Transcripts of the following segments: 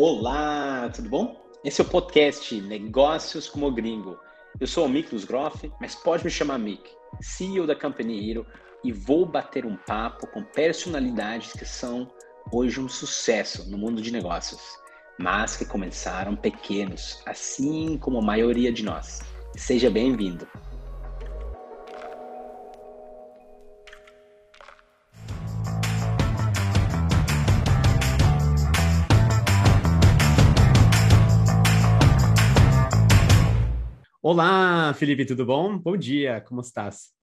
Olá, tudo bom? Esse é o podcast Negócios como Gringo. Eu sou o Miklos Groff, mas pode me chamar Mick, CEO da Company Hero, e vou bater um papo com personalidades que são hoje um sucesso no mundo de negócios, mas que começaram pequenos, assim como a maioria de nós. Seja bem-vindo. Olá, Felipe, tudo bom? Bom dia, como estás?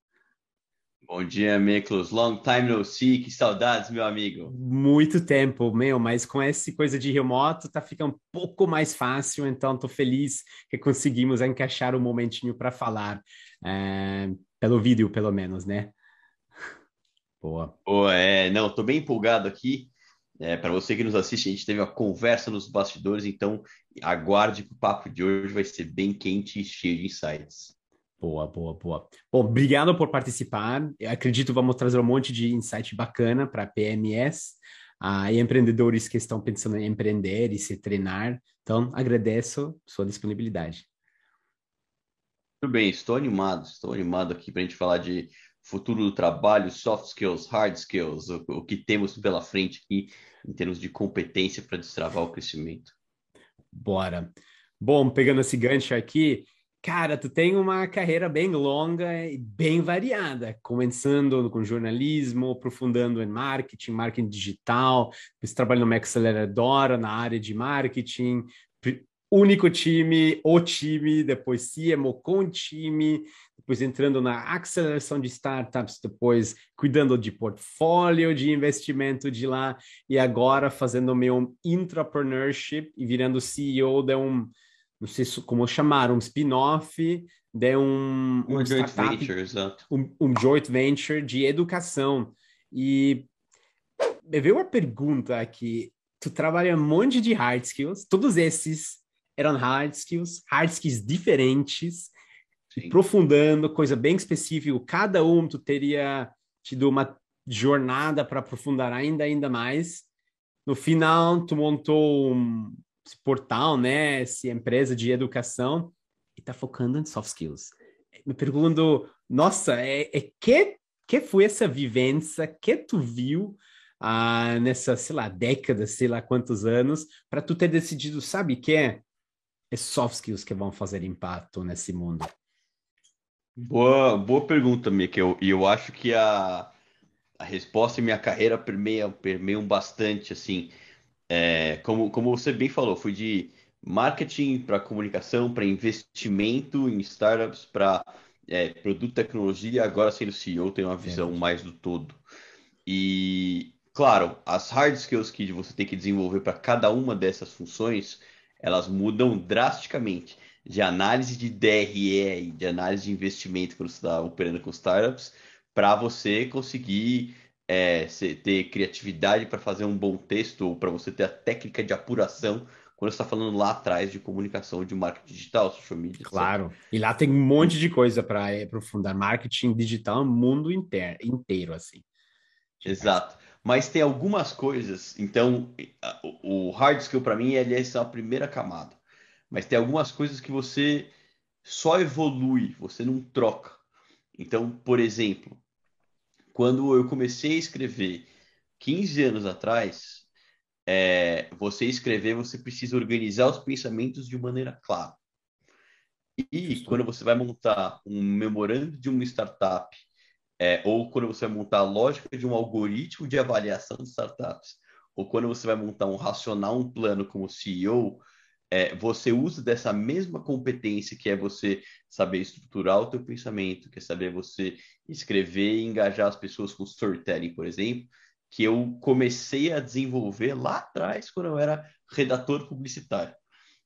Bom dia, Miklos. Long time no see. Que saudades, meu amigo. Muito tempo, meu, mas com essa coisa de remoto tá ficando um pouco mais fácil, então tô feliz que conseguimos encaixar um momentinho para falar, é, pelo vídeo, pelo menos, né? Boa. Boa, é, não, tô bem empolgado aqui. É, para você que nos assiste, a gente teve uma conversa nos bastidores, então aguarde que o papo de hoje vai ser bem quente e cheio de insights. Boa, boa, boa. Bom, obrigado por participar. Eu acredito que vamos trazer um monte de insight bacana para PMS ah, e empreendedores que estão pensando em empreender e se treinar. Então, agradeço sua disponibilidade. Tudo bem, estou animado, estou animado aqui para a gente falar de futuro do trabalho, soft skills, hard skills, o, o que temos pela frente aqui em termos de competência para destravar o crescimento. Bora. Bom, pegando esse gancho aqui, cara, tu tem uma carreira bem longa e bem variada, começando com jornalismo, aprofundando em marketing, marketing digital, depois trabalhando numa aceleradora na área de marketing, único time, o time, depois CMO com time, depois entrando na aceleração de startups, depois cuidando de portfólio de investimento de lá e agora fazendo meu entrepreneurship e virando CEO de um, não sei como chamar, um spin-off de um, um, um joint venture, exato. Um, um joint venture de educação. E me veio uma pergunta aqui, tu trabalha um monte de hard skills, todos esses eram hard skills, hard skills diferentes, Sim. aprofundando, coisa bem específica. Cada um tu teria tido uma jornada para aprofundar ainda, ainda mais. No final, tu montou um portal, né? Essa empresa de educação e tá focando em soft skills. Me pergunto, nossa, é, é que que foi essa vivência que tu viu ah, nessa, sei lá, década, sei lá quantos anos, para tu ter decidido, sabe que é? é soft skills que vão fazer impacto nesse mundo? Boa, boa pergunta, Mikel. E eu acho que a, a resposta em minha carreira permeia, permeiam bastante, assim. É, como, como você bem falou, fui de marketing para comunicação, para investimento em startups, para é, produto tecnologia, agora sendo CEO, tenho uma visão é. mais do todo. E, claro, as hard skills que você tem que desenvolver para cada uma dessas funções elas mudam drasticamente de análise de DRE, de análise de investimento quando você está operando com startups, para você conseguir é, ter criatividade para fazer um bom texto ou para você ter a técnica de apuração quando você está falando lá atrás de comunicação de marketing digital, social media. Claro, e lá tem um monte de coisa para aprofundar marketing digital no mundo inteiro, inteiro assim. Exato mas tem algumas coisas. Então, o hard skill para mim ele é a primeira camada, mas tem algumas coisas que você só evolui, você não troca. Então, por exemplo, quando eu comecei a escrever 15 anos atrás, é, você escrever, você precisa organizar os pensamentos de maneira clara. E quando você vai montar um memorando de uma startup é, ou quando você vai montar a lógica de um algoritmo de avaliação de startups, ou quando você vai montar um racional, um plano como CEO, é, você usa dessa mesma competência que é você saber estruturar o teu pensamento, que é saber você escrever e engajar as pessoas com storytelling, por exemplo, que eu comecei a desenvolver lá atrás, quando eu era redator publicitário.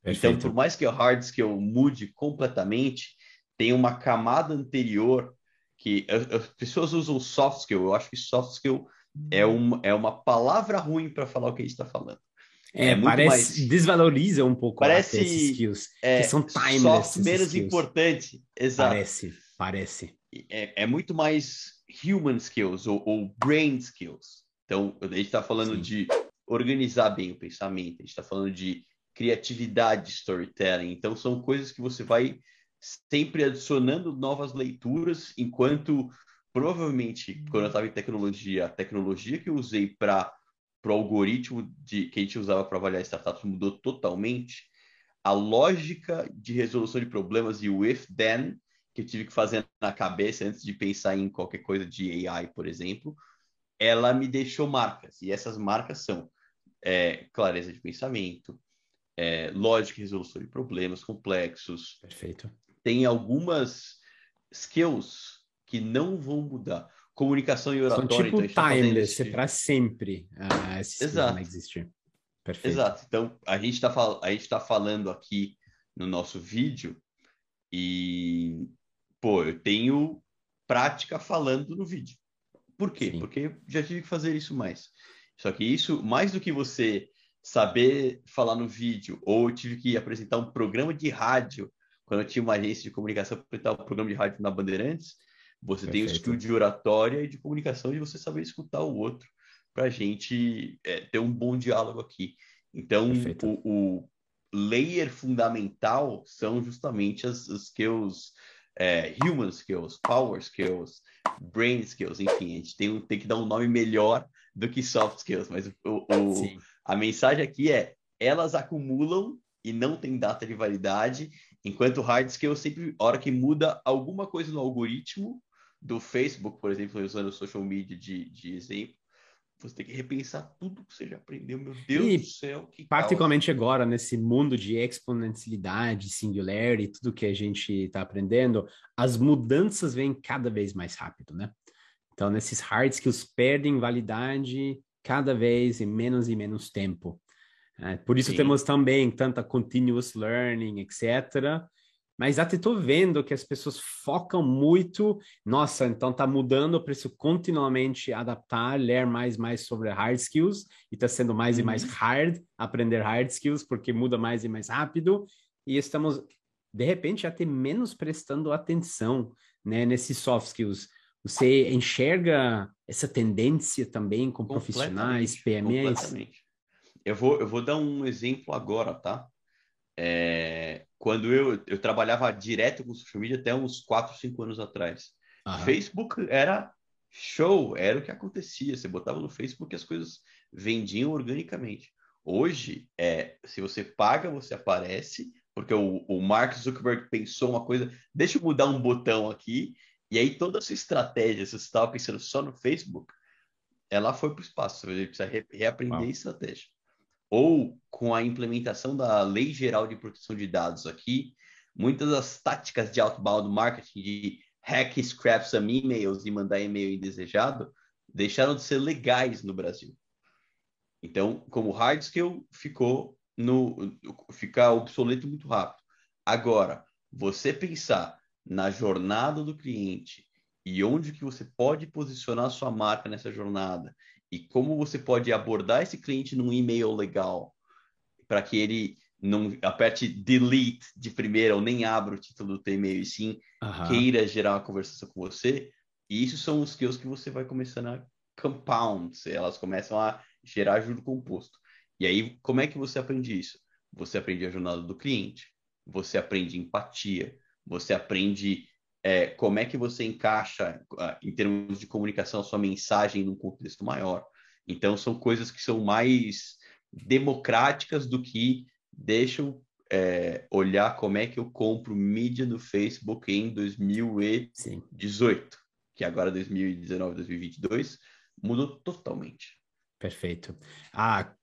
Perfeito. Então, por mais que o hard skill mude completamente, tem uma camada anterior que as pessoas usam soft skill. Eu acho que soft skill é uhum. uma, é uma palavra ruim para falar o que a gente está falando. É, é parece mais... desvaloriza um pouco parece esses skills é, que são timeless. Soft menos importante, exato. Parece, parece. É, é muito mais human skills ou, ou brain skills. Então, a gente está falando Sim. de organizar bem o pensamento, a gente está falando de criatividade, storytelling. Então, são coisas que você vai sempre adicionando novas leituras, enquanto provavelmente, quando eu estava em tecnologia, a tecnologia que eu usei para o algoritmo de, que a gente usava para avaliar startups mudou totalmente. A lógica de resolução de problemas e o if-then que eu tive que fazer na cabeça antes de pensar em qualquer coisa de AI, por exemplo, ela me deixou marcas. E essas marcas são é, clareza de pensamento, é, lógica e resolução de problemas complexos. Perfeito. Tem algumas skills que não vão mudar. Comunicação e oratória. São tipo então, timeless, é para sempre. Uh, Exato. existir. Perfeito. Exato. Então, a gente está fal tá falando aqui no nosso vídeo e, pô, eu tenho prática falando no vídeo. Por quê? Sim. Porque já tive que fazer isso mais. Só que isso, mais do que você saber falar no vídeo, ou eu tive que apresentar um programa de rádio, quando eu tinha uma agência de comunicação, apresentar um programa de rádio na Bandeirantes, você Perfeito. tem o skill de oratória e de comunicação de você saber escutar o outro para a gente é, ter um bom diálogo aqui. Então, o, o, layer fundamental são justamente as, as skills, é, human skills, power skills, brain skills, enfim, a gente tem, tem que dar um nome melhor do que soft skills, mas o, o a mensagem aqui é elas acumulam e não tem data de validade, enquanto hard skills sempre, hora que muda alguma coisa no algoritmo do Facebook, por exemplo, usando o social media de, de exemplo, você tem que repensar tudo que você já aprendeu, meu Deus e, do céu. Que particularmente agora, nesse mundo de exponencialidade, singularity, tudo que a gente está aprendendo, as mudanças vêm cada vez mais rápido, né? Então, nesses hard skills perdem validade cada vez em menos e menos tempo. É, por isso Sim. temos também tanta continuous learning, etc. Mas até estou vendo que as pessoas focam muito, nossa, então está mudando, eu preciso continuamente adaptar, ler mais mais sobre hard skills, e está sendo mais uhum. e mais uhum. hard aprender hard skills, porque muda mais e mais rápido, e estamos, de repente, até menos prestando atenção né, nesses soft skills. Você enxerga essa tendência também com profissionais, PMEs? Eu vou, eu vou dar um exemplo agora, tá? É, quando eu, eu trabalhava direto com social media até uns 4, 5 anos atrás. Aham. Facebook era show, era o que acontecia. Você botava no Facebook e as coisas vendiam organicamente. Hoje, é, se você paga, você aparece, porque o, o Mark Zuckerberg pensou uma coisa, deixa eu mudar um botão aqui e aí toda essa estratégia, se você estava pensando só no Facebook, ela foi para o espaço. Você precisa re reaprender a estratégia. Ou com a implementação da Lei Geral de Proteção de Dados aqui, muitas das táticas de outbound marketing, de hack scrap some emails e mandar e-mail indesejado, deixaram de ser legais no Brasil. Então, como hard skill, ficou no ficar obsoleto muito rápido. Agora, você pensar na jornada do cliente e onde que você pode posicionar sua marca nessa jornada e como você pode abordar esse cliente num e-mail legal para que ele não aperte delete de primeira ou nem abra o título do teu e-mail e sim uhum. queira gerar uma conversação com você. E isso são os skills que você vai começando a compound, elas começam a gerar juro composto. E aí, como é que você aprende isso? Você aprende a jornada do cliente, você aprende empatia, você aprende é, como é que você encaixa, uh, em termos de comunicação, a sua mensagem num contexto maior. Então, são coisas que são mais democráticas do que deixam é, olhar como é que eu compro mídia no Facebook em 2018, Sim. que agora 2019, 2022, mudou totalmente. Perfeito. Ah,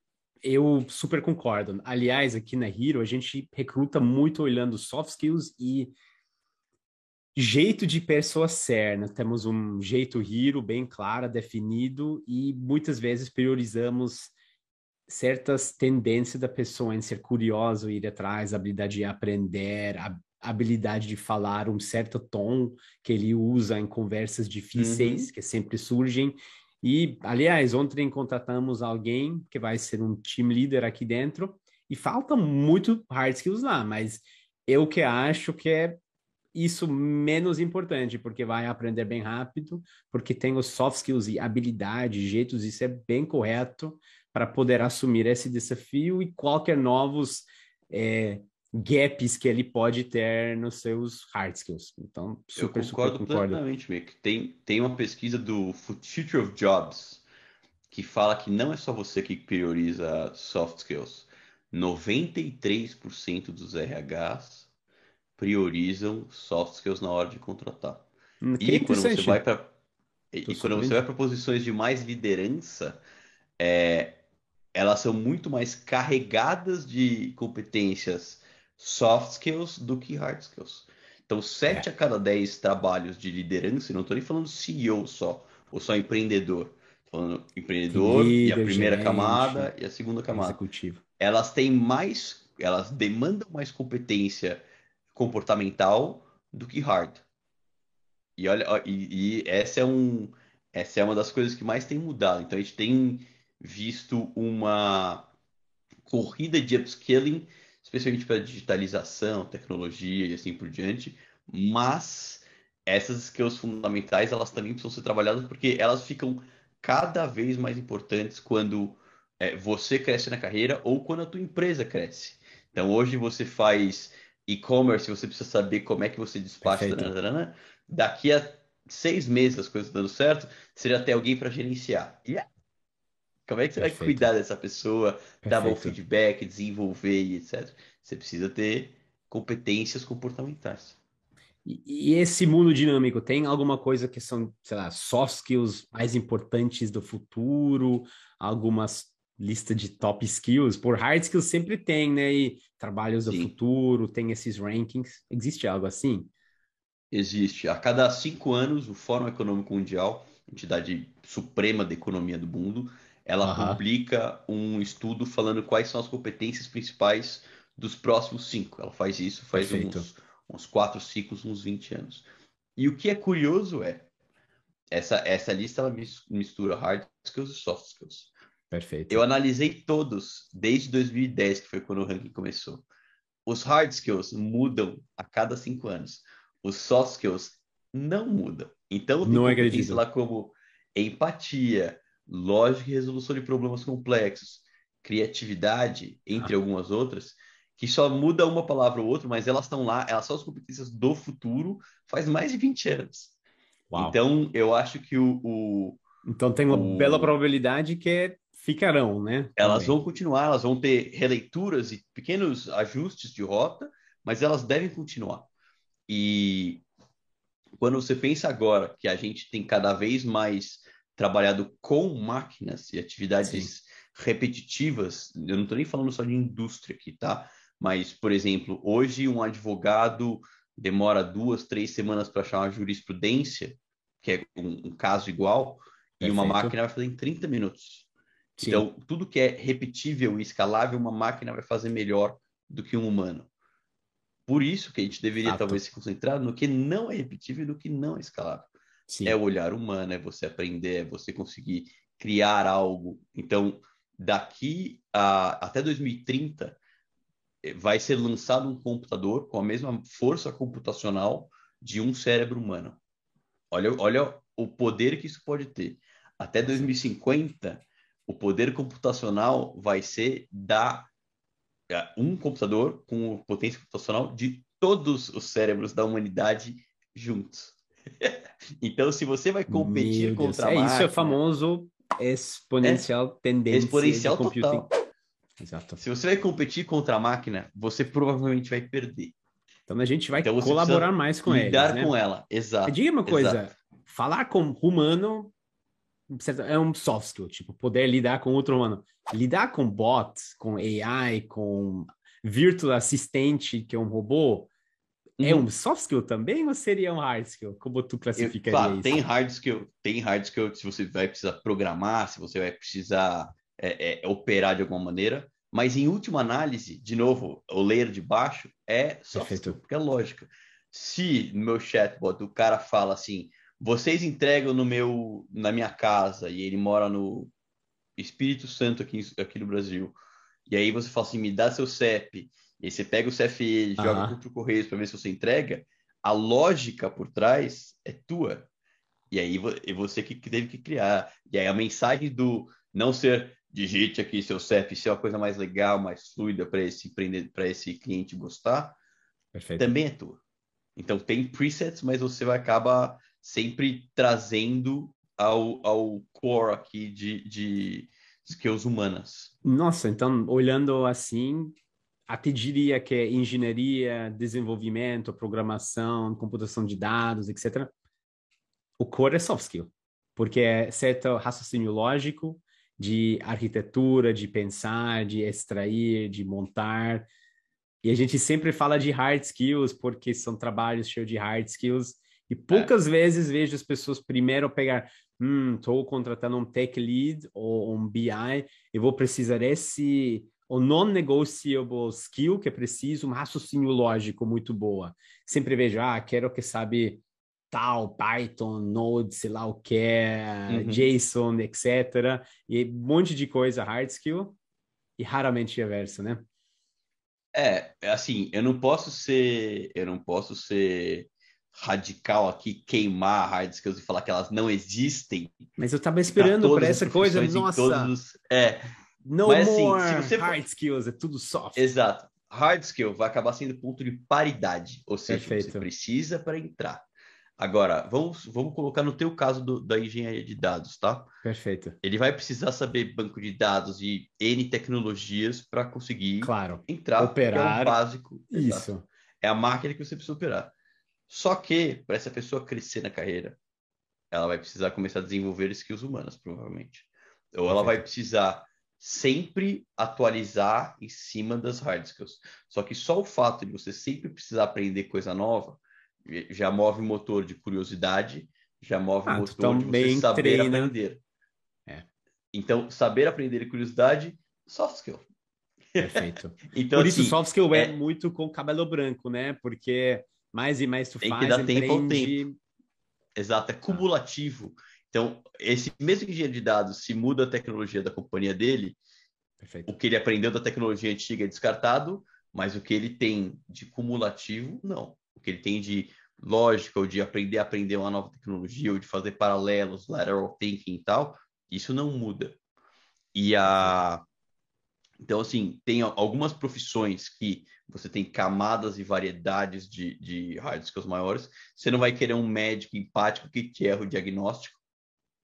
eu super concordo. Aliás, aqui na Hero, a gente recruta muito olhando soft skills e jeito de pessoa ser, nós temos um jeito hero bem claro, definido, e muitas vezes priorizamos certas tendências da pessoa em ser curioso, ir atrás, habilidade de aprender, a habilidade de falar um certo tom que ele usa em conversas difíceis, uhum. que sempre surgem. E, aliás, ontem contratamos alguém que vai ser um team leader aqui dentro, e falta muito hard skills lá, mas eu que acho que é isso menos importante, porque vai aprender bem rápido, porque tem os soft skills e habilidades, jeitos, isso é bem correto, para poder assumir esse desafio e qualquer novos é, gaps que ele pode ter nos seus hard skills. Então, super, Eu concordo super concordo. plenamente, Mick. Tem, tem uma pesquisa do Future of Jobs que fala que não é só você que prioriza soft skills. 93% dos RHs priorizam soft skills na hora de contratar. Hum, E quando você vai para e quando você vai para posições de mais liderança, é, elas são muito mais carregadas de competências soft skills do que hard skills. Então, 7 É. a cada 10 trabalhos de liderança, e não estou nem falando CEO só, ou só empreendedor. Tô falando empreendedor e a Líder, primeira gerente, camada e a segunda camada executivo. elas têm mais, elas demandam mais competência comportamental do que hard. E olha, e, e essa é um, essa é uma das coisas que mais tem mudado. Então a gente tem visto uma corrida de upskilling, especialmente para digitalização, tecnologia e assim por diante, mas essas skills fundamentais, elas também precisam ser trabalhadas porque elas ficam cada vez mais importantes quando é, você cresce na carreira ou quando a tua empresa cresce. Então, hoje você faz e-commerce, você precisa saber como é que você despacha. Perfeito. tananana. Daqui a seis meses, as coisas dando certo, você já tem alguém para gerenciar. Aí? Como é que você vai Perfeito. cuidar dessa pessoa, dar bom Perfeito. feedback, desenvolver etc. Você precisa ter competências comportamentais. E, e esse mundo dinâmico tem alguma coisa que são, sei lá, soft skills mais importantes do futuro? Algumas listas de top skills? Por hard skills sempre tem, né? E trabalhos do Sim. futuro, tem esses rankings. Existe algo assim? Existe. A cada cinco anos, o Fórum Econômico Mundial, entidade suprema da economia do mundo, ela Aham. publica um estudo falando quais são as competências principais dos próximos cinco. Ela faz isso faz Perfeito. uns, uns quatro ciclos, uns 20 anos. E o que é curioso é, essa, essa lista ela mis- mistura hard skills e soft skills. Perfeito. Eu analisei todos desde 2010, que foi quando o ranking começou. Os hard skills mudam a cada cinco anos. Os soft skills não mudam. Então, tem Não competência acredito. lá como empatia, lógica e resolução de problemas complexos, criatividade, entre Ah. algumas outras, que só muda uma palavra ou outra, mas elas estão lá, elas são as competências do futuro faz mais de 20 anos. Uau. Então, eu acho que o, o- Então tem uma o- bela probabilidade que ficarão, né? Elas Também. vão continuar, elas vão ter releituras e pequenos ajustes de rota, mas elas devem continuar. E quando você pensa agora que a gente tem cada vez mais trabalhado com máquinas e atividades repetitivas, eu não estou nem falando só de indústria aqui, tá? Mas, por exemplo, hoje um advogado demora duas, três semanas para achar uma jurisprudência, que é um, um caso igual, e uma Perfeito. máquina vai fazer em 30 minutos. Sim. Então, tudo que é repetível e escalável, uma máquina vai fazer melhor do que um humano. Por isso que a gente deveria Fato. talvez se concentrar no que não é repetível e no que não é escalável. Sim. É o olhar humano, é você aprender, é você conseguir criar algo. Então, daqui a, até 2030, eh, vai ser lançado um computador com a mesma força computacional de um cérebro humano. Olha, olha o poder que isso pode ter. Até 2050, o poder computacional vai ser da eh, um computador com potência computacional de todos os cérebros da humanidade juntos. então, se você vai competir Deus. contra a É, isso é máquina, famoso exponencial tendência exponencial total. Exato. Se você vai competir contra a máquina, você provavelmente vai perder. Então a gente vai Então colaborar mais com Lidar eles, né? com ela, exato. Diga uma coisa, exato. falar com humano é um soft skill, tipo, poder lidar com outro humano. Lidar com bots, com AI, com virtual assistente, que é um robô, é Uhum. um soft skill também ou seria um hard skill? Como tu Eu- classificaria claro, isso? tem hard skill, tem hard skill se você vai precisar programar, se você vai precisar é, é, operar de alguma maneira, mas em última análise, de novo, o layer de baixo é soft Perfeito. skill, porque é lógica. Se no meu chatbot o cara fala assim, vocês entregam no meu, na minha casa e ele mora no Espírito Santo aqui, aqui no Brasil, e aí você fala assim, me dá seu CEP, e aí você pega o CFE, joga Aham. contra o Correios para ver se você entrega, a lógica por trás é tua. E aí vo- você que que teve que criar. E aí a mensagem do não ser digite aqui seu CEP, se é uma coisa mais legal, mais fluida para esse para esse cliente gostar, Perfeito. também é tua. Então tem presets, mas você vai acabar sempre trazendo ao, ao core aqui de, de skills humanas. Nossa, então olhando assim, até diria que é engenharia, desenvolvimento, programação, computação de dados, etc. O core é soft skill, porque é certo raciocínio lógico, de arquitetura, de pensar, de extrair, de montar. E a gente sempre fala de hard skills, porque são trabalhos cheios de hard skills. E poucas é. vezes vejo as pessoas primeiro pegar, hum, estou contratando um tech lead ou um BI, e vou precisar desse o non-negotiable skill que é preciso, um raciocínio lógico muito boa. Sempre vejo, ah, quero que sabe tal, Python, Node, sei lá o que, uhum. JSON, etc. E um monte de coisa hard skill e raramente reverso, né? É, assim, eu não posso ser, eu não posso ser radical aqui, queimar hard skills e falar que elas não existem. Mas eu tava esperando por essa coisa, nossa. Todos, é. No Mas, assim, more assim, você... hard skills, é tudo soft. Exato. Hard skill vai acabar sendo ponto de paridade, ou seja, Perfeito. você precisa para entrar. Agora, vamos, vamos colocar no teu caso do, da engenharia de dados, tá? Perfeito. Ele vai precisar saber banco de dados e N tecnologias para conseguir claro. entrar, operar. É o básico. Isso. Exato. É a máquina que você precisa operar. Só que, para essa pessoa crescer na carreira, ela vai precisar começar a desenvolver skills humanas, provavelmente. Ou ela vai precisar sempre atualizar em cima das hard skills. Só que só o fato de você sempre precisar aprender coisa nova já move motor de curiosidade, já move ah, motor de você saber treina. aprender. É. Então, saber aprender e curiosidade, soft skill. Perfeito. então, Por isso, assim, soft skill é... é... muito com cabelo branco, né? Porque mais e mais tu Tem faz, que dar tempo ao tempo. Exato, é cumulativo. Então, esse mesmo engenheiro de dados, se muda a tecnologia da companhia dele, Perfeito. o que ele aprendeu da tecnologia antiga é descartado, mas o que ele tem de cumulativo, não o que ele tem de lógica, ou de aprender a aprender uma nova tecnologia, ou de fazer paralelos, lateral thinking e tal, isso não muda. E a. Então, assim, tem algumas profissões que você tem camadas e variedades de, de hard skills maiores. Você não vai querer um médico empático que te erra o diagnóstico,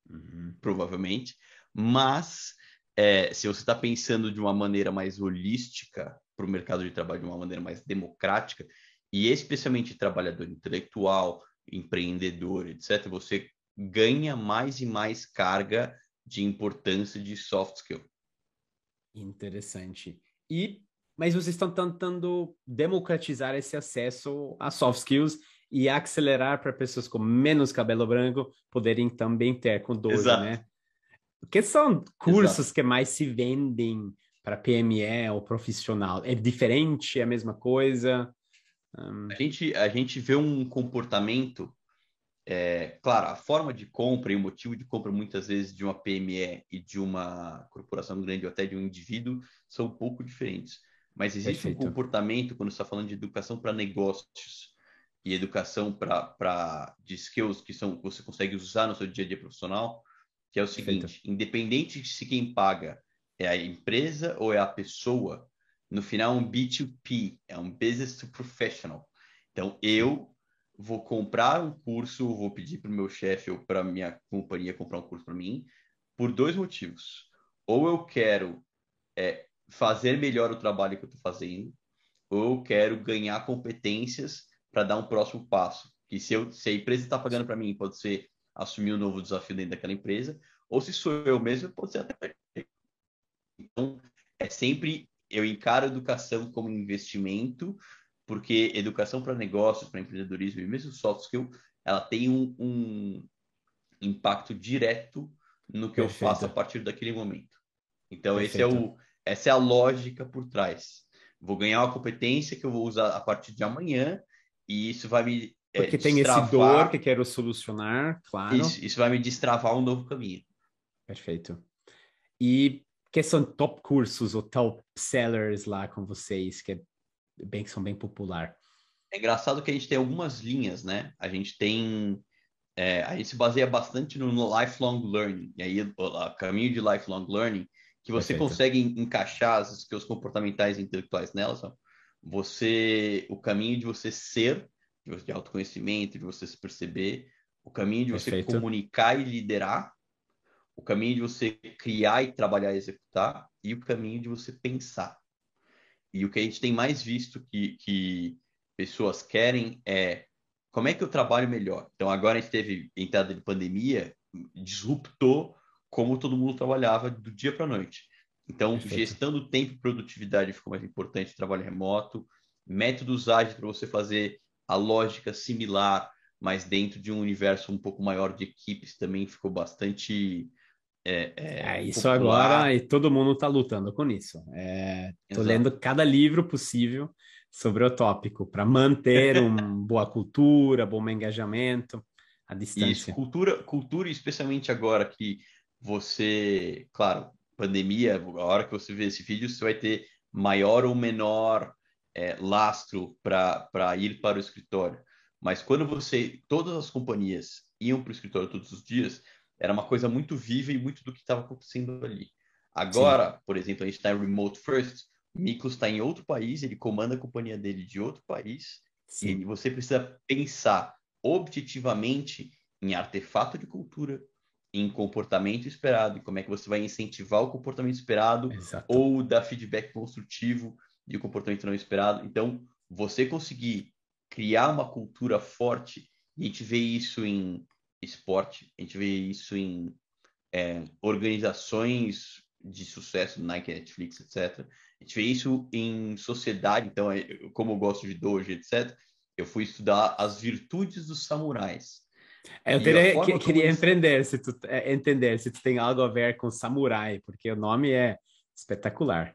uhum. provavelmente. Mas, é, se você está pensando de uma maneira mais holística para o mercado de trabalho, de uma maneira mais democrática, e especialmente trabalhador intelectual, empreendedor, etc., você ganha mais e mais carga de importância de soft skill. Interessante. E mas vocês estão tentando democratizar esse acesso a soft skills e acelerar para pessoas com menos cabelo branco poderem também ter com dojo, Exato. né? Que são cursos Exato. que mais se vendem para PME ou profissional? É diferente, é a mesma coisa? Um... A, gente, a gente vê um comportamento, é, claro, a forma de compra e o motivo de compra muitas vezes de uma PME e de uma corporação grande ou até de um indivíduo são um pouco diferentes. Mas existe Perfeito. um comportamento quando está falando de educação para negócios e educação para de skills que são você consegue usar no seu dia a dia profissional, que é o seguinte: Perfeito. independente de se quem paga é a empresa ou é a pessoa, no final é um B2P, é um Business to Professional. Então, eu vou comprar um curso, vou pedir para o meu chefe ou para minha companhia comprar um curso para mim, por dois motivos. Ou eu quero é, fazer melhor o trabalho que eu estou fazendo, ou eu quero ganhar competências para dar um próximo passo. Que se, eu, se a empresa está pagando para mim, pode ser assumir um novo desafio dentro daquela empresa, ou se sou eu mesmo, pode ser até. Então, é sempre eu encaro a educação como investimento, porque educação para negócios, para empreendedorismo e mesmo soft skill, ela tem um, um impacto direto no que Perfeito. eu faço a partir daquele momento. Então, esse é o, essa é a lógica por trás. Vou ganhar uma competência que eu vou usar a partir de amanhã e isso vai me é, porque tem destravar... esse dor que quero solucionar, claro. Isso, isso vai me destravar um novo caminho. Perfeito. E que são top cursos ou top sellers lá com vocês, que bem, são bem popular? É engraçado que a gente tem algumas linhas, né? A gente tem. É, a gente se baseia bastante no lifelong learning. E aí, o caminho de lifelong learning, que você Perfeito. consegue encaixar os seus comportamentais e intelectuais nelas, você, o caminho de você ser, de autoconhecimento, de você se perceber, o caminho de Perfeito. você comunicar e liderar, o caminho de você criar e trabalhar e executar, e o caminho de você pensar. E o que a gente tem mais visto que, que pessoas querem é como é que eu trabalho melhor. Então, agora a gente teve entrada de pandemia, disruptou como todo mundo trabalhava do dia para a noite. Então, Perfeito. gestão do tempo e produtividade ficou mais importante, trabalho remoto, métodos ágeis para você fazer a lógica similar, mas dentro de um universo um pouco maior de equipes também ficou bastante é, é, é, isso popular. agora e todo mundo está lutando com isso. Estou é, lendo cada livro possível sobre o tópico para manter uma boa cultura, bom engajamento, a distância. Isso, cultura, cultura, especialmente agora que você, claro, pandemia, a hora que você vê esse vídeo, você vai ter maior ou menor é, lastro para ir para o escritório. Mas quando você, todas as companhias iam para o escritório todos os dias, era uma coisa muito viva e muito do que estava acontecendo ali. Agora, Sim. por exemplo, a gente está em remote first, o Miklos está em outro país, ele comanda a companhia dele de outro país, Sim. e você precisa pensar objetivamente em artefato de cultura, em comportamento esperado, e como é que você vai incentivar o comportamento esperado Exato. ou dar feedback construtivo de comportamento não esperado. Então, você conseguir criar uma cultura forte, e a gente vê isso em esporte, a gente vê isso em é, organizações de sucesso, Nike, Netflix, etc. A gente vê isso em sociedade, então, é, como eu gosto de dojo, etc., eu fui estudar as virtudes dos samurais. É, eu teria, que, queria eles... empreender, se tu, é, entender se tu tem algo a ver com samurai, porque o nome é espetacular.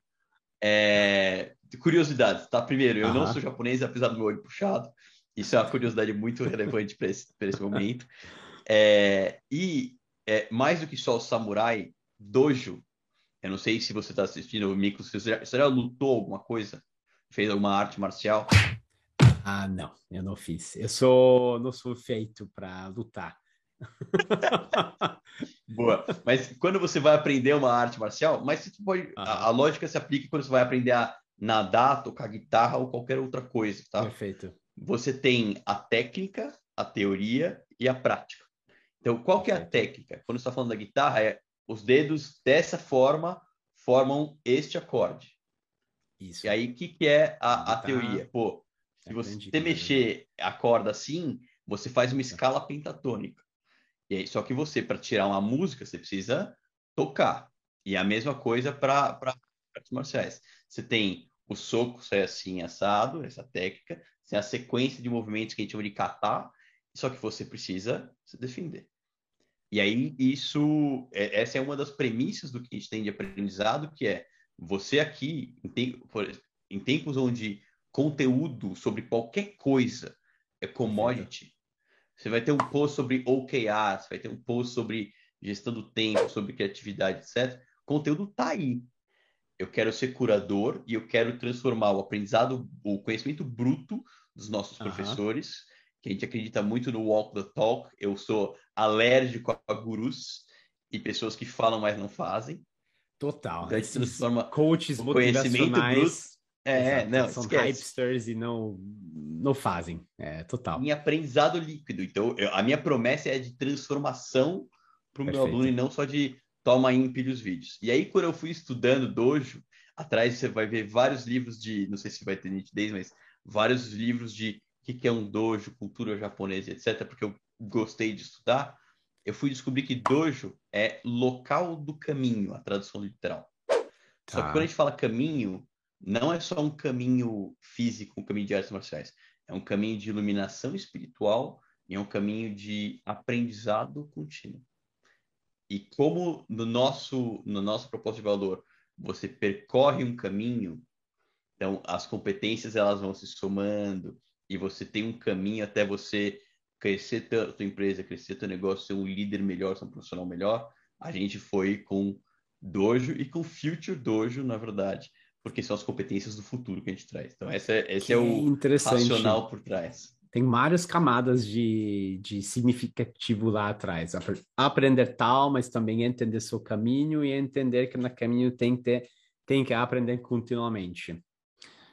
É, curiosidades, tá? Primeiro, eu uh -huh. não sou japonês, apesar do meu olho puxado. Isso é uma curiosidade muito relevante para esse, esse momento. É, e é, mais do que só o samurai, dojo. Eu não sei se você está assistindo o Mico, você já, você já lutou alguma coisa? Fez alguma arte marcial? Ah, não, eu não fiz. Eu sou, não sou feito para lutar. Boa. Mas quando você vai aprender uma arte marcial, mas você pode, ah. a, a, lógica se aplica quando você vai aprender a nadar, tocar guitarra ou qualquer outra coisa, tá? Perfeito. Você tem a técnica, a teoria e a prática. Então, qual que é a técnica? Quando você está falando da guitarra, é os dedos dessa forma formam este acorde. Isso. E aí, o que, que é a, a teoria? Pô, se você mexer a corda assim, você faz uma escala pentatônica. E aí, só que você, para tirar uma música, você precisa tocar. E a mesma coisa para artes marciais. Você tem o soco sai assim, assado, essa técnica, tem a sequência de movimentos que a gente chama de kata, só que você precisa se defender. E aí, isso, é, essa é uma das premissas do que a gente tem de aprendizado, que é você aqui, em, tempo, em tempos onde conteúdo sobre qualquer coisa é commodity, você vai ter um post sobre OKR, você vai ter um post sobre gestão do tempo, sobre criatividade, etc. O conteúdo está aí. Eu quero ser curador e eu quero transformar o aprendizado, o conhecimento bruto dos nossos professores que a gente acredita muito no walk the talk. Eu sou alérgico a gurus e pessoas que falam, mas não fazem. Total. Então, a gente transforma coaches conhecimento bruto. É, Exato. não, são esquece. hipsters e não não fazem. É, total. Em aprendizado líquido. Então, eu, a minha promessa é de transformação para o meu aluno e não só de toma aí empilha os vídeos. E aí, quando eu fui estudando dojo, atrás você vai ver vários livros de, não sei se vai ter nitidez, mas vários livros de que, que é um dojo, cultura japonesa, etc., porque eu gostei de estudar, eu fui descobrir que dojo é local do caminho, a tradução literal. Só que tá. quando a gente fala caminho, não é só um caminho físico, um caminho de artes marciais. É um caminho de iluminação espiritual e é um caminho de aprendizado contínuo. E como no nosso, no nosso propósito de valor, você percorre um caminho, então as competências elas vão se somando, e você tem um caminho até você crescer a tua empresa, crescer teu negócio, ser um líder melhor, ser um profissional melhor, a gente foi com Dojo e com Future Dojo, na verdade, porque são as competências do futuro que a gente traz. Então, esse é, esse é o racional por trás. tem várias camadas de, de significativo lá atrás. Aprender tal, mas também entender seu caminho e entender que no caminho tem que, ter, tem que aprender continuamente.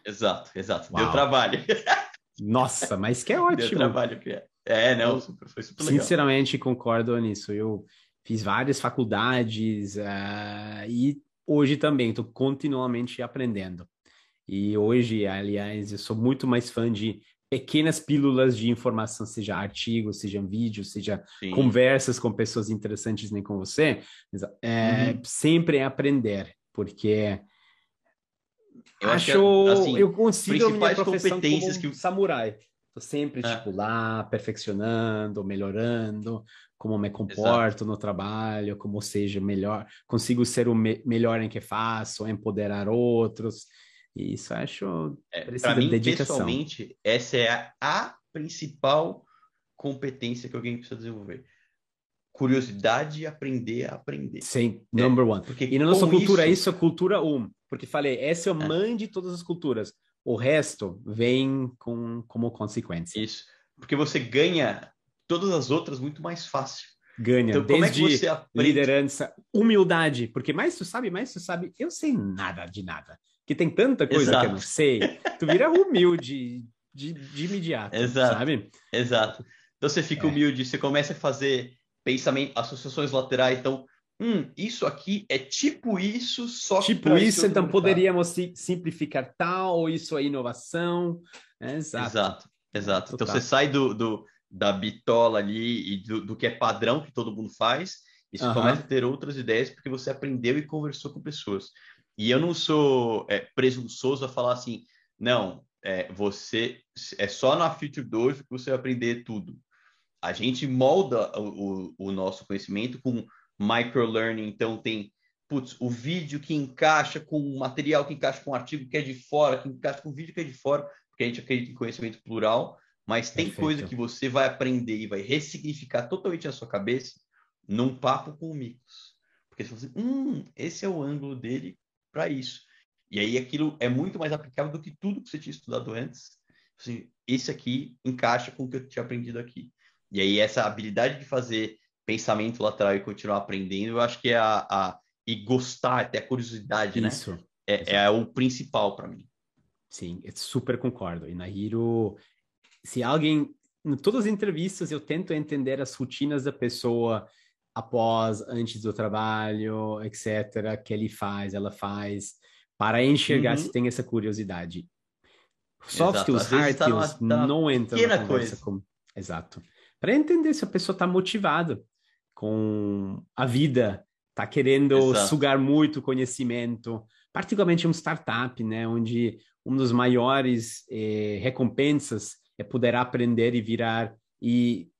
Exato, exato. Uau. Deu trabalho. Nossa, mas que é ótimo. Deu trabalho, Pierre. É, não, super, foi super legal. Sinceramente, concordo nisso. Eu fiz várias faculdades uh, e hoje também estou continuamente aprendendo. E hoje, aliás, eu sou muito mais fã de pequenas pílulas de informação, seja artigos, seja vídeos, seja Sim. conversas com pessoas interessantes nem com você. É, uhum. Sempre é aprender, porque eu acho, acho assim, eu consigo a minha competências como que samurai. Estou sempre é. tipo lá perfeccionando, melhorando, como me comporto Exato. no trabalho, como seja melhor, consigo ser o me melhor em que faço, empoderar outros. E isso acho é, para mim dedicação. pessoalmente essa é a, a principal competência que alguém precisa desenvolver curiosidade e aprender a aprender. Sim, é, number one. Porque e na nossa cultura, isso... isso é cultura um. Porque falei, essa é a é. mãe de todas as culturas. O resto vem com, como consequência. Isso. Porque você ganha todas as outras muito mais fácil. Ganha. Então, como é que você aprende? liderança, humildade. Porque mais tu sabe, mais tu sabe. Eu sei nada de nada. Que tem tanta coisa Exato. que eu não sei. Tu vira humilde de, de imediato, Exato. sabe? Exato. Então você fica é. humilde, você começa a fazer pensamento, associações laterais. Então, hum, isso aqui é tipo isso, só tipo isso. Então poderíamos simplificar tal ou isso é inovação. É, exato. Exato. Exato. Então você sai do, do, da bitola ali e do, do, que é padrão que todo mundo faz e você uhum. começa a ter outras ideias porque você aprendeu e conversou com pessoas. E eu não sou é, presunçoso a falar assim, não, é, você é só na Future 2 que você vai aprender tudo a gente molda o, o, o nosso conhecimento com microlearning, então tem putz, o vídeo que encaixa com o material que encaixa com o artigo que é de fora, que encaixa com o vídeo que é de fora, porque a gente acredita em conhecimento plural, mas tem Perfeito. coisa que você vai aprender e vai ressignificar totalmente na sua cabeça num papo com o Micos. Porque você fala assim, hum, esse é o ângulo dele para isso. E aí aquilo é muito mais aplicável do que tudo que você tinha estudado antes. Assim, esse aqui encaixa com o que eu tinha aprendido aqui. E aí, essa habilidade de fazer pensamento lateral e continuar aprendendo, eu acho que é a. a e gostar, até a curiosidade, né? Isso. É, é o principal para mim. Sim, eu super concordo. E na Hiro, se alguém. Em todas as entrevistas, eu tento entender as rotinas da pessoa após, antes do trabalho, etc., que ele faz, ela faz, para enxergar uhum. se tem essa curiosidade. Soft Exato. skills, hard tá skills, tá não entra na conversa coisa. Exato para entender se a pessoa está motivada com a vida, está querendo Exato. sugar muito conhecimento, particularmente um startup, né, onde uma das maiores eh, recompensas é poder aprender e virar e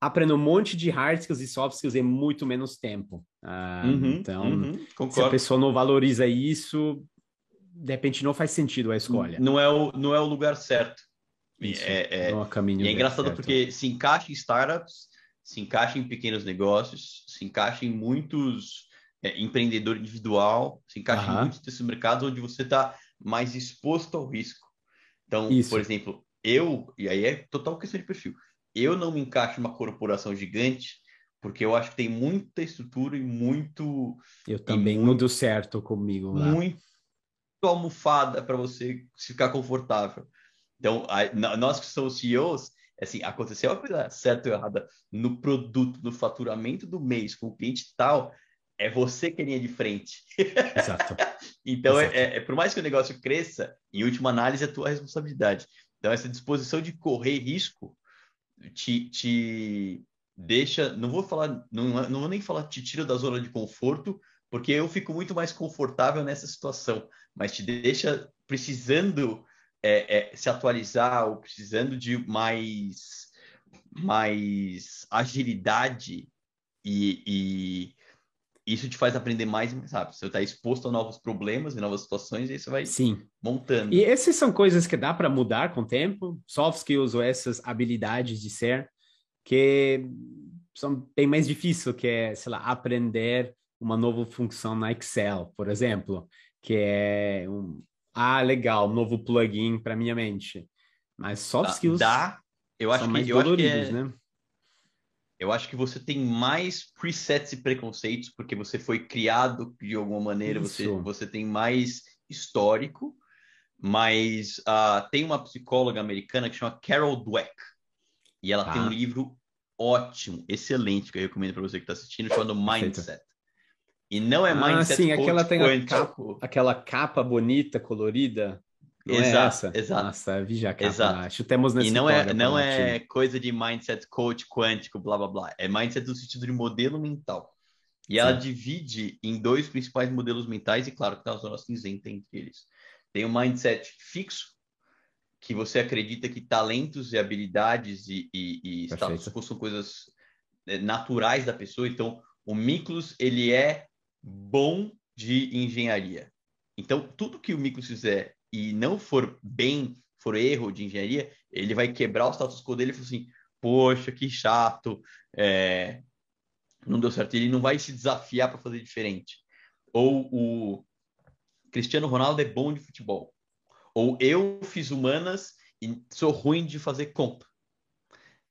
aprender um monte de hard skills e soft skills em muito menos tempo. Ah, uhum, então, uhum, se a pessoa não valoriza isso, de repente não faz sentido a escolha. Não é o, não é o lugar certo. Isso, é, é, e é engraçado certo. porque se encaixa em startups, se encaixa em pequenos negócios, se encaixa em muitos é, empreendedor individual, se encaixa uhum. em muitos desses mercados onde você está mais exposto ao risco. Então, Isso. por exemplo, eu, e aí é total questão de perfil, eu não me encaixo numa corporação gigante porque eu acho que tem muita estrutura e muito. Eu também muito, não deu certo comigo. Lá. Muito almofada para você ficar confortável. Então, a, nós que somos CEOs, assim, aconteceu uma coisa certa ou errada no produto, no faturamento do mês, com o cliente tal, é você que é linha de frente. Exato. então, Exato. É, é, por mais que o negócio cresça, em última análise, é a tua responsabilidade. Então, essa disposição de correr risco te, te deixa, não vou falar, não, não vou nem falar te tira da zona de conforto, porque eu fico muito mais confortável nessa situação, mas te deixa precisando é, é, se atualizar ou precisando de mais, mais agilidade e, e isso te faz aprender mais e mais rápido. Você está exposto a novos problemas e novas situações e você vai Sim. montando. E essas são coisas que dá para mudar com o tempo, soft skills ou essas habilidades de ser, que são bem mais difíceis que é, sei lá, aprender uma nova função na Excel, por exemplo, que é um, ah, legal, novo plugin para minha mente. Mas soft skills. Dá, Eu acho que, eu acho que é, né? eu acho que você tem mais presets e preconceitos, porque você foi criado de alguma maneira, você, Isso. você tem mais histórico, mas ah, tem uma psicóloga americana que chama Carol Dweck, e ela tem Tá. um livro ótimo, excelente, que eu recomendo para você que está assistindo, chamado Perfeito. E não é Ah, Mindset sim, coach aquela tem a quântico. Aquela capa bonita, colorida. Não é Exato, exato. Nossa, vi já a capa Exato. Chutemos nessa E não é, não é coisa de mindset coach quântico, blá blá blá. É mindset no sentido de modelo mental. E ela Sim. divide em dois principais modelos mentais, e claro que tem uma zona cinzenta entre eles. Tem o mindset fixo, que você acredita que talentos e habilidades e, e, e status quo são coisas é, naturais da pessoa. Então, o Miklos, ele é bom de engenharia. Então, tudo que o Miklos fizer e não for bem, for erro de engenharia, ele vai quebrar o status quo dele e falar assim, poxa, que chato, é, não deu certo. Ele não vai se desafiar para fazer diferente. Ou o Cristiano Ronaldo é bom de futebol. Ou eu fiz humanas e sou ruim de fazer conta.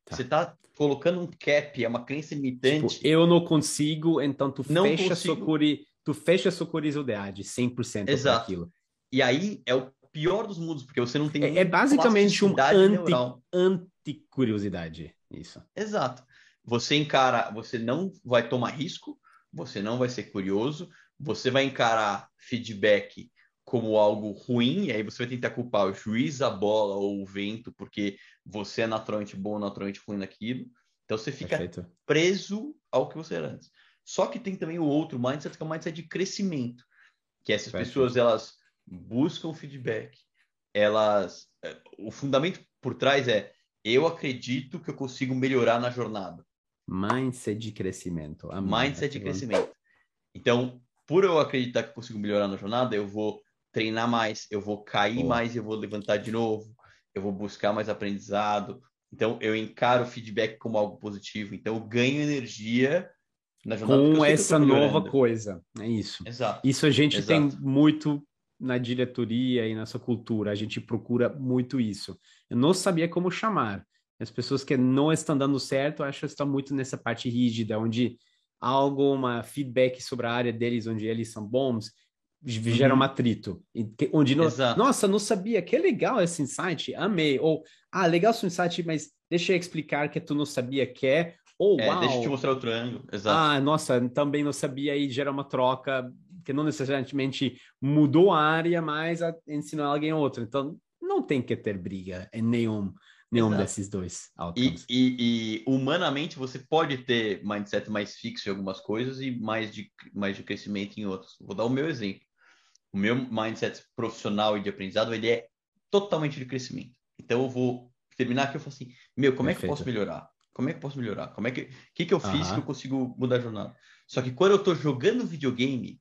Tá. Você está colocando um cap, é uma crença limitante. Tipo, eu não consigo, então tu Não fecha sua consigo. curi... tu fecha sua curiosidade 100% para Exato. aquilo. E aí é o pior dos mundos, porque você não tem É, é basicamente um anti, neural. anti-curiosidade, isso. Exato. Você encara, você não vai tomar risco, você não vai ser curioso, você vai encarar feedback como algo ruim, e aí você vai tentar culpar o juiz, a bola ou o vento, porque você é naturalmente bom ou naturalmente ruim naquilo. Então você fica Perfeito. preso ao que você era antes. Só que tem também o outro mindset, que é o mindset de crescimento, que essas Perfeito. pessoas elas buscam feedback, elas, eh, o fundamento por trás é eu acredito que eu consigo melhorar na jornada. Mindset de crescimento. Mindset de crescimento. Então, por eu acreditar que eu consigo melhorar na jornada, eu vou treinar mais, eu vou cair Boa. mais, eu vou levantar de novo, eu vou buscar mais aprendizado. Então, eu encaro o feedback como algo positivo. Então, eu ganho energia na jornada. Com essa nova coisa. É isso. Exato. Isso a gente Exato. tem muito na diretoria e nessa cultura. A gente procura muito isso. Eu não sabia como chamar. As pessoas que não estão dando certo, acho que estão muito nessa parte rígida, onde há alguma feedback sobre a área deles, onde eles são bons, gera Uhum. um atrito. E que- Onde não, nossa, não sabia, que legal esse insight, amei. Ou, ah, legal esse insight, mas deixa eu explicar que tu não sabia que é. Ou, É, uau, deixa eu te mostrar outro ângulo. Exato. ah, nossa, também não sabia e gera uma troca que não necessariamente mudou a área, mas a- ensinou alguém outro. Então, não tem que ter briga em nenhum, nenhum Exato. desses dois E, e- e, humanamente você pode ter mindset mais fixo em algumas coisas e mais de, mais de crescimento em outras. Vou dar o meu exemplo. O meu mindset profissional e de aprendizado ele é totalmente de crescimento. Então eu vou terminar aqui e falo assim, meu, como é que eu Perfeito. posso melhorar? Como é que eu posso melhorar? Como é que, que que eu fiz Aham. que eu consigo mudar a jornada? Só que quando eu tô jogando videogame,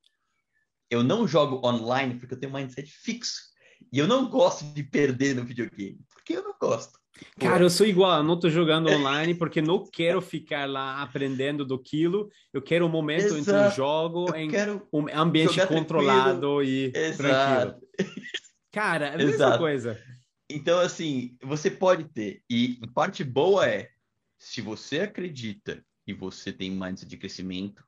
eu não jogo online porque eu tenho um mindset fixo. E eu não gosto de perder no videogame, porque eu não gosto. Cara, eu sou igual, eu não tô jogando online porque não quero ficar lá aprendendo do quilo. Eu quero um momento entre o Exato. jogo eu em quero um ambiente controlado e tranquilo. Exato. Cara, é a mesma Exato. coisa. Então, assim, você pode ter. E a parte boa é, se você acredita e você tem mindset de crescimento,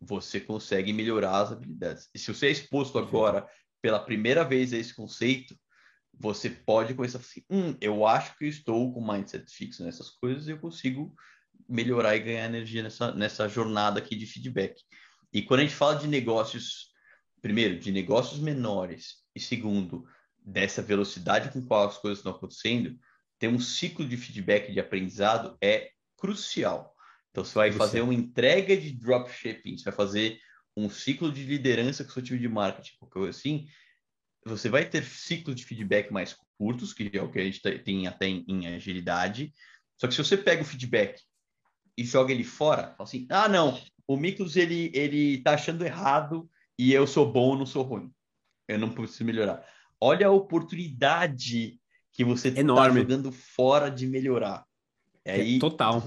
você consegue melhorar as habilidades. E se você é exposto agora pela primeira vez a esse conceito, você pode começar a assim, hum, eu acho que eu estou com mindset fixo nessas coisas e eu consigo melhorar e ganhar energia nessa, nessa jornada aqui de feedback. E quando a gente fala de negócios, primeiro, de negócios menores, e segundo, dessa velocidade com qual as coisas estão acontecendo, ter um ciclo de feedback de aprendizado é crucial. Então, você vai Crucial. fazer uma entrega de dropshipping, você vai fazer um ciclo de liderança com o seu time de marketing, qualquer coisa assim, você vai ter ciclos de feedback mais curtos, que é o que a gente tem até em, em agilidade. Só que se você pega o feedback e joga ele fora, fala assim, ah, não, o Miklos, ele, ele tá achando errado e eu sou bom, não sou ruim. Eu não preciso melhorar. Olha a oportunidade que você está Enorme. jogando fora de melhorar. E aí, Total.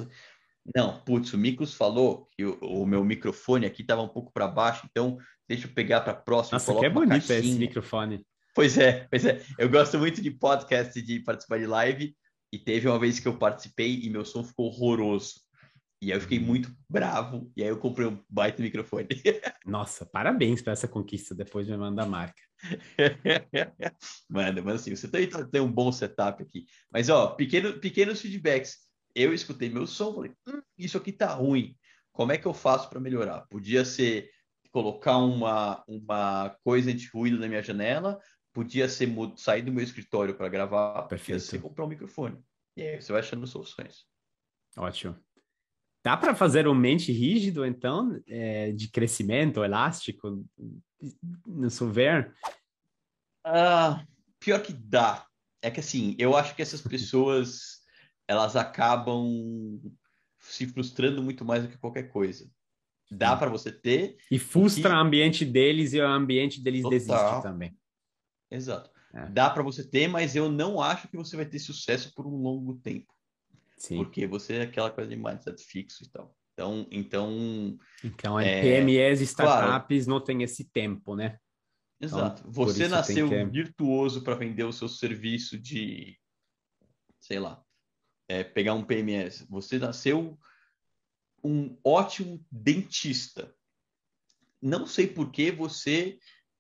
não, putz, o Miklos falou que o, o meu microfone aqui estava um pouco para baixo, então deixa eu pegar para a próxima. Nossa, que é bonito esse caixinha. microfone. Pois é, pois é. Eu gosto muito de podcast de participar de live. E teve uma vez que eu participei e meu som ficou horroroso. E aí eu fiquei muito bravo, e aí eu comprei um baita microfone. Nossa, parabéns para essa conquista, depois me manda a marca. manda, mas assim, você tem, tem um bom setup aqui. Mas, ó, pequeno, pequenos feedbacks. Eu escutei meu som, falei, hum, isso aqui tá ruim. Como é que eu faço para melhorar? Podia ser colocar uma, uma coisa de ruído na minha janela, podia ser sair do meu escritório para gravar, Perfeito. podia ser comprar um microfone. E aí você vai achando soluções. Ótimo. Dá para fazer um mente rígido, então, é, de crescimento elástico no Solver? Ah, pior que dá. É que assim, eu acho que essas pessoas elas acabam se frustrando muito mais do que qualquer coisa. Dá para você ter. E frustra que... o ambiente deles e o ambiente deles Total. desiste também. Exato. É. Dá para você ter, mas eu não acho que você vai ter sucesso por um longo tempo. Sim. Porque você é aquela coisa de mindset fixo e tal. Então, então, então é, PMEs e startups claro, não tem esse tempo, né? Então, Exato. Então, você nasceu que... virtuoso para vender o seu serviço de, sei lá, é, pegar um PMS. Você nasceu um ótimo dentista. Não sei por que você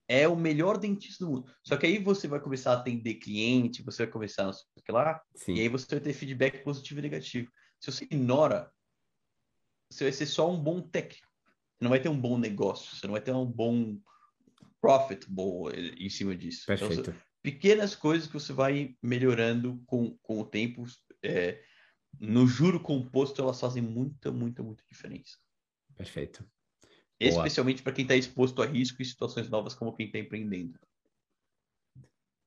é o melhor dentista do mundo. Só que aí você vai começar a atender cliente, você vai começar a sei lá, Sim. e aí você vai ter feedback positivo e negativo. Se você ignora, você vai ser só um bom técnico. Você não vai ter um bom negócio, você não vai ter um bom profit bom em cima disso. Então, Perfeito. Então, pequenas coisas que você vai melhorando com, com o tempo. É, no juro composto, elas fazem muita, muita, muita diferença. Perfeito. Especialmente para quem está exposto a risco e situações novas, como quem está empreendendo.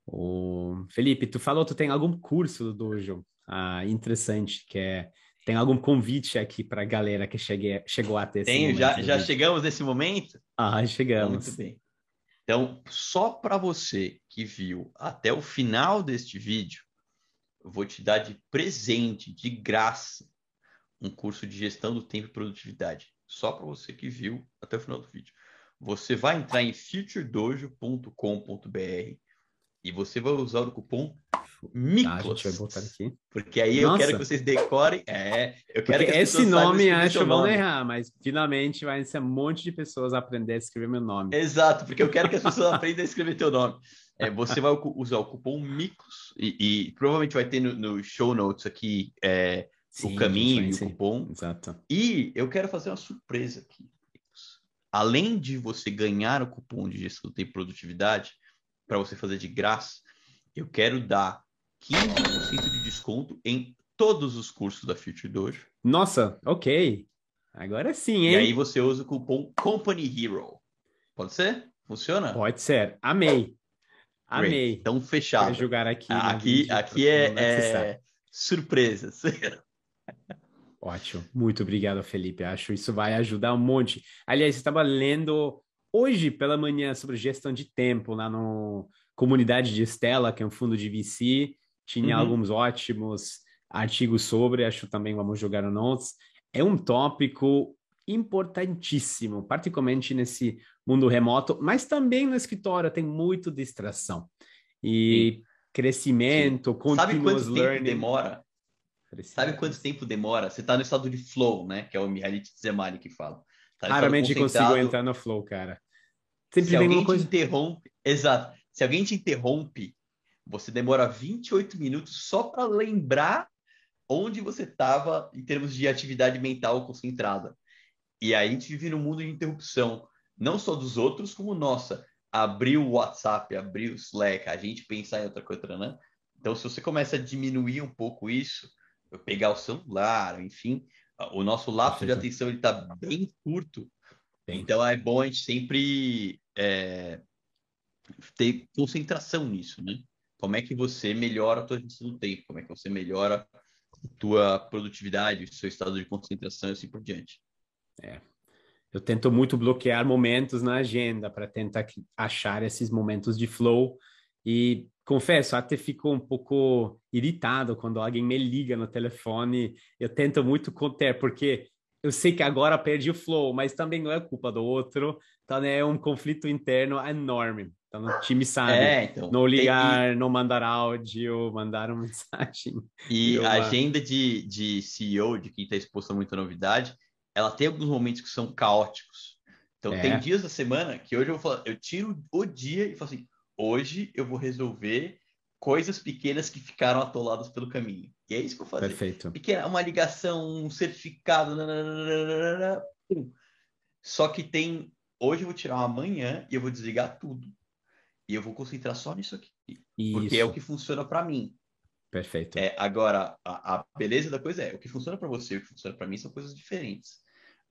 O Felipe, tu falou que tu tem algum curso do Dojo ah, interessante, que é tem algum convite aqui para a galera que chegue, chegou até esse Tenho, já, já chegamos nesse momento? Ah, chegamos. Muito bem. Então, só para você que viu até o final deste vídeo, eu vou te dar de presente, de graça, um curso de gestão do tempo e produtividade só para você que viu até o final do vídeo. Você vai entrar em futuredojo.com.br e você vai usar o cupom Miklos. Tá, botar aqui. Porque aí Nossa. eu quero que vocês decorem. É, eu quero porque que esse nome acho que vão errar, mas finalmente vai ser um monte de pessoas aprender a escrever meu nome. Exato, porque eu quero que as pessoas aprendam a escrever teu nome. É, você vai usar o cupom Miklos e, e provavelmente vai ter no, no show notes aqui é, Sim, o caminho e o cupom. Exato. E eu quero fazer uma surpresa aqui. Além de você ganhar o cupom de gestão de produtividade, para você fazer de graça, eu quero dar 15% de desconto em todos os cursos da Future Dojo. Nossa, ok. Agora sim, hein? E aí você usa o cupom Company Hero. Pode ser? Funciona? Pode ser. Amei. Amei. Great. Então, fechado. Jogar aqui. Aqui, aqui é, é surpresas. Ótimo. Muito obrigado, Felipe. Acho isso vai ajudar um monte. Aliás, eu estava lendo hoje pela manhã sobre gestão de tempo lá no Comunidade de Estela, que é um fundo de VC. Tinha uhum. alguns ótimos artigos sobre, acho também vamos jogar no notes. É um tópico importantíssimo, particularmente nesse mundo remoto, mas também no escritório tem muito distração. E Sim. crescimento, Sim. Sabe quanto learning. tempo demora Sabe quanto tempo demora? Você está no estado de flow, né? Que é o Mihaly Csikszentmihalyi que fala. Tá Raramente consigo entrar no flow, cara. Sempre Se alguém coisa... te interrompe, exato. Se alguém te interrompe, você demora 28 minutos só para lembrar onde você estava em termos de atividade mental concentrada. E aí a gente vive num mundo de interrupção, não só dos outros, como nossa. Abrir o WhatsApp, abrir o Slack, a gente pensar em outra coisa, né? Então, se você começa a diminuir um pouco isso, pegar o celular, enfim, o nosso lapso de atenção está bem curto. Então é bom a gente sempre é, ter concentração nisso, né? Como é que você melhora a tua gestão do tempo? Como é que você melhora a tua produtividade, o seu estado de concentração e assim por diante? É. Eu tento muito bloquear momentos na agenda para tentar achar esses momentos de flow e confesso, até fico um pouco irritado quando alguém me liga no telefone. Eu tento muito conter, porque eu sei que agora perdi o flow, mas também não é culpa do outro. Então é um conflito interno enorme. Então o time sabe. É, então, não ligar, tem... não mandar áudio, mandar uma mensagem. E a agenda de, de CEO, de quem está exposto a muita novidade, ela tem alguns momentos que são caóticos. Então é. tem dias da semana que hoje eu vou falar, eu tiro o dia e falo assim, hoje eu vou resolver coisas pequenas que ficaram atoladas pelo caminho. E é isso que eu faço. Perfeito. Pequena, uma ligação, um certificado, nananana, só que tem. Hoje eu vou tirar uma manhã e eu vou desligar tudo. E eu vou concentrar só nisso aqui. Isso. Porque é o que funciona para mim. Perfeito. É, agora, a, a, beleza da coisa é: o que funciona para você e o que funciona para mim são coisas diferentes.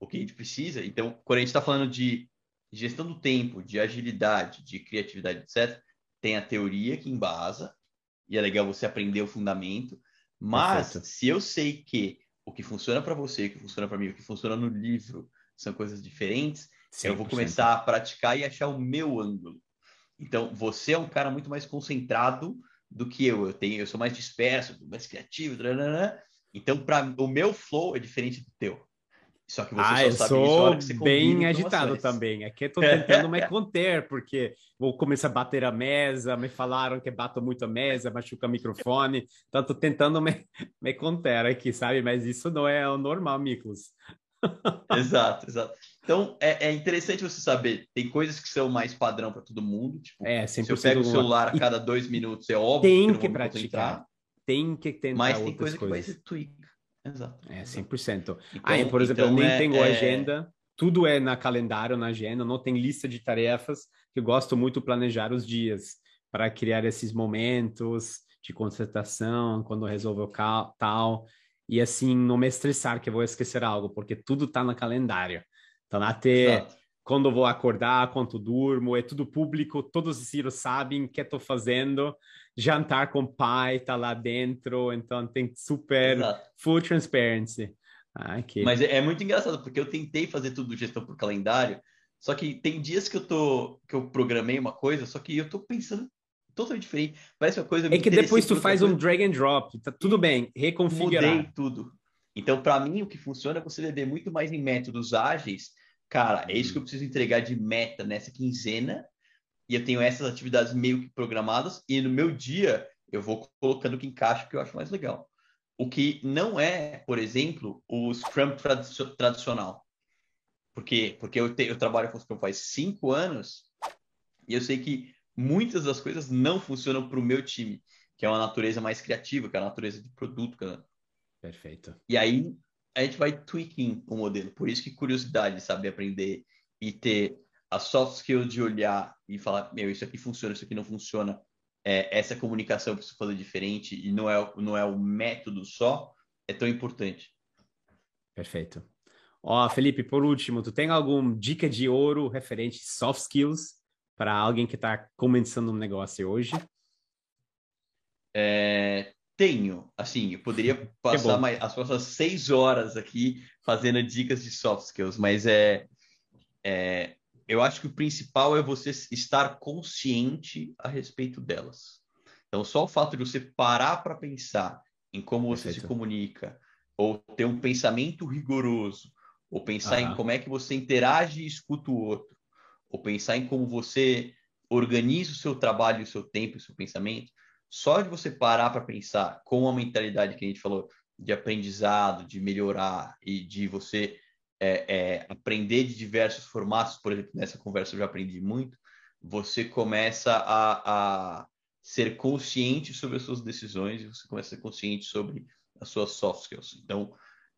O que a gente precisa. Então, quando a gente está falando de gestão do tempo, de agilidade, de criatividade, etc., tem a teoria que embasa, e é legal você aprender o fundamento. Mas, Perfeito. se eu sei que o que funciona para você, o que funciona para mim, o que funciona no livro, são coisas diferentes, 100%. eu vou começar a praticar e achar o meu ângulo. Então, você é um cara muito mais concentrado do que eu. Eu tenho, eu sou mais disperso, mais criativo, então para o meu flow é diferente do teu. Só que você ah, só eu sabe sou isso bem agitado também. Aqui eu tô tentando me conter, porque vou começar a bater a mesa, me falaram que bato muito a mesa, machuca o microfone, então tô tentando me, me conter aqui, sabe? Mas isso não é o normal, Miklos. exato, exato. Então é, é, interessante você saber, tem coisas que são mais padrão para todo mundo. Tipo, é, se eu pego o celular a cada dois minutos, é óbvio tem que, que praticar. Tem que tentar Mas tem coisa coisas. que vai ser tweak. Exato. É, 100%. Então, ah, por exemplo, então, eu nem é, tenho é... agenda, tudo é na calendário, na agenda, não tem lista de tarefas, que eu gosto muito de planejar os dias para criar esses momentos de concentração, quando resolve o tal e assim não me estressar que eu vou esquecer algo, porque tudo está no calendário. Então até Exato. Quando vou acordar, quanto durmo, é tudo público, todos os filhos sabem o que estou fazendo. Jantar com o pai está lá dentro, então tem super Exato. full transparency. Ah, okay. Mas é, é, muito engraçado porque eu tentei fazer tudo gestão por calendário, só que tem dias que eu tô que eu programei uma coisa, só que eu tô pensando totalmente diferente. Parece uma coisa É que depois tu faz um drag and drop, tá tudo bem, reconfigurar. Mudei tudo. Então, para mim, o que funciona é você beber muito mais em métodos ágeis. Cara, é isso que eu preciso entregar de meta nessa quinzena. E eu tenho essas atividades meio que programadas. E no meu dia, eu vou colocando o que encaixa, que eu acho mais legal. O que não é, por exemplo, o Scrum tradicional. Por quê? Porque eu, te, eu trabalho com Scrum faz cinco anos e eu sei que muitas das coisas não funcionam para o meu time, que é uma natureza mais criativa, que é a natureza de produto. É Perfeito. E aí a gente vai tweaking o modelo. Por isso que curiosidade, saber aprender e ter a soft skill de olhar e falar, meu, isso aqui funciona, isso aqui não funciona. É, essa comunicação eu preciso fazer diferente e não é, não é o método só, é tão importante. Perfeito. Ó, Felipe, por último, tu tem alguma dica de ouro referente soft skills para alguém que está começando um negócio hoje? É, tenho, assim, eu poderia passar mais, as próximas seis horas aqui fazendo dicas de soft skills, mas é, é, eu acho que o principal é você estar consciente a respeito delas. Então, só o fato de você parar para pensar em como você Perfeito. se comunica, ou ter um pensamento rigoroso, ou pensar em como é que você interage e escuta o outro, ou pensar em como você organiza o seu trabalho, o seu tempo, o seu pensamento, só de você parar para pensar com a mentalidade que a gente falou de aprendizado, de melhorar e de você é, é, aprender de diversos formatos, por exemplo, nessa conversa eu já aprendi muito, você começa a, a ser consciente sobre as suas decisões e você começa a ser consciente sobre as suas soft skills. Então,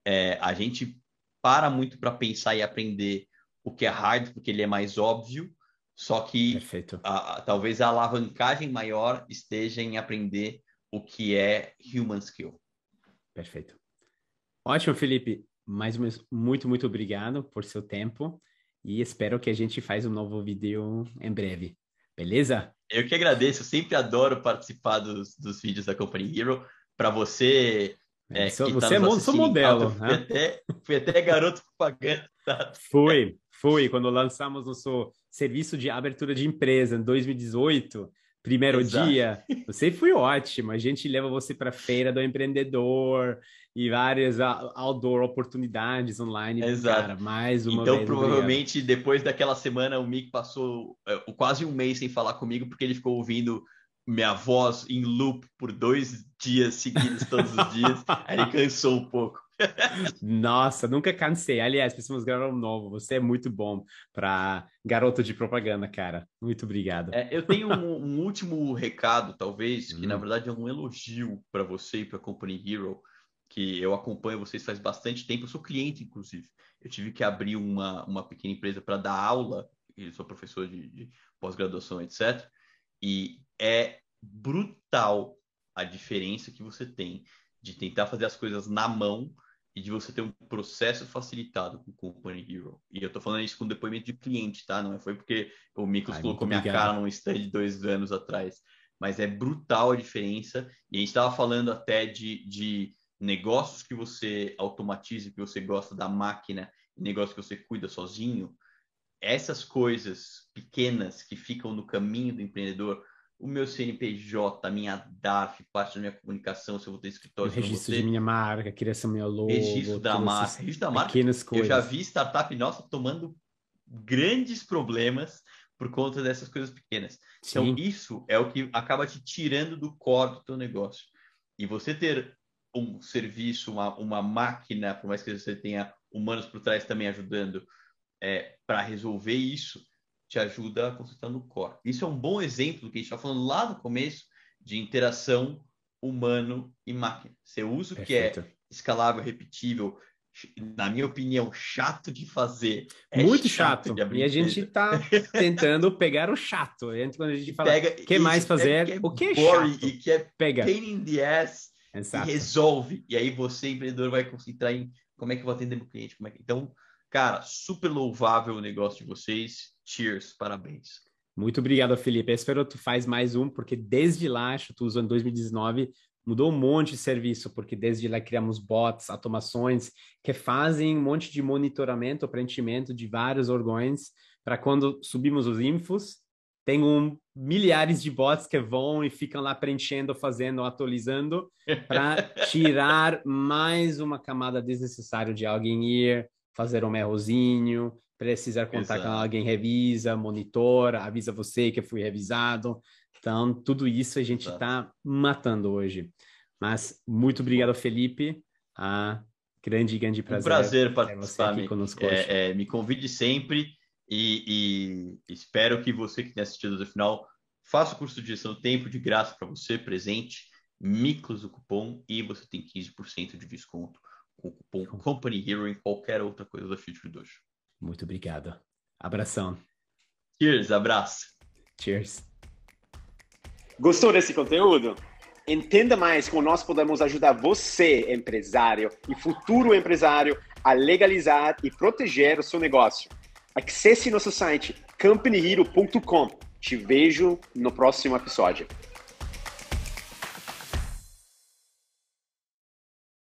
é, a gente para muito para pensar e aprender o que é hard, porque ele é mais óbvio, só que a, a, talvez a alavancagem maior esteja em aprender o que é human skill. Perfeito. Ótimo, Felipe. Mais uma vez, muito, muito obrigado por seu tempo e espero que a gente faça um novo vídeo em breve. Beleza? Eu que agradeço. Eu sempre adoro participar dos, dos vídeos da Company Hero. Para você é, tá você é mo modelo. Fui, né? até, fui até garoto propaganda. Fui, fui. Quando lançamos nosso serviço de abertura de empresa em 2018, primeiro Exato. dia. Você foi ótimo. A gente leva você para a feira do empreendedor e várias outdoor oportunidades online. Exato. Cara, mais uma então, vez. Então, provavelmente, obrigado. depois daquela semana, o Mick passou é, quase um mês sem falar comigo, porque ele ficou ouvindo minha voz em loop por dois dias seguidos, todos os dias. Aí ele cansou um pouco. Nossa, nunca cansei. Aliás, precisamos gravar um novo. Você é muito bom para garoto de propaganda, cara. Muito obrigado. É, eu tenho um, um, último recado, talvez, que hum. na verdade é um elogio para você e para a Company Hero, que eu acompanho vocês faz bastante tempo. Eu sou cliente, inclusive. Eu tive que abrir uma, uma pequena empresa para dar aula. Eu sou professor de, de pós-graduação, etc. E é brutal a diferença que você tem de tentar fazer as coisas na mão e de você ter um processo facilitado com o Company Hero. E eu tô falando isso com depoimento de cliente, tá? Não foi porque o Miklos colocou minha cara num stand dois anos atrás. Mas é brutal a diferença. E a gente estava falando até de, de negócios que você automatiza, que você gosta da máquina, negócios que você cuida sozinho. Essas coisas pequenas que ficam no caminho do empreendedor o meu CNPJ, a minha DAF, parte da minha comunicação, se eu vou ter escritório. O registro de minha marca, criação meu logo. Registro da marca. Registro da marca. Eu já vi startup nossa tomando grandes problemas por conta dessas coisas pequenas. Então, Sim. Então, isso é o que acaba te tirando do core do teu negócio. E você ter um serviço, uma, uma máquina, por mais que você tenha humanos por trás também ajudando é, para resolver isso, te ajuda a consertar no core. Isso é um bom exemplo do que a gente está falando lá no começo de interação humano e máquina. Você usa o que é escalável, repetível, na minha opinião, chato de fazer. É Muito chato. chato. E a gente está tentando pegar o chato. quando a gente fala, o que mais é fazer? É, o que é chato? E que é Pega. pain in the ass Exato. e resolve. E aí você, empreendedor, vai concentrar em como é que eu vou atender meu cliente. Como é que... Então, cara, super louvável o negócio de vocês. Cheers, parabéns. Muito obrigado, Felipe. Eu espero que tu faz mais um, porque desde lá, acho que tu usou em 2019, mudou um monte de serviço, porque desde lá criamos bots, automações, que fazem um monte de monitoramento, preenchimento de vários órgãos, para quando subimos os infos, tem um, milhares de bots que vão e ficam lá preenchendo, fazendo, atualizando, para tirar mais uma camada desnecessária de alguém ir fazer um errozinho, precisar contar Exato. com alguém revisa, monitora, avisa você que foi revisado. Então, tudo isso a gente está matando hoje. Mas muito obrigado, Felipe. Ah, grande, grande prazer. Um prazer participar. Aqui conosco é, é, me convide sempre e, e, espero que você que tenha assistido até o final faça o curso de gestão do tempo de graça para você, presente, Micos o cupom e você tem 15% de desconto com o cupom Company Hero em qualquer outra coisa da Future Dojo. Muito obrigado. Abração. Cheers, abraço. Cheers. Gostou desse conteúdo? Entenda mais como nós podemos ajudar você, empresário e futuro empresário, a legalizar e proteger o seu negócio. Acesse nosso site companyhero.com. Te vejo no próximo episódio.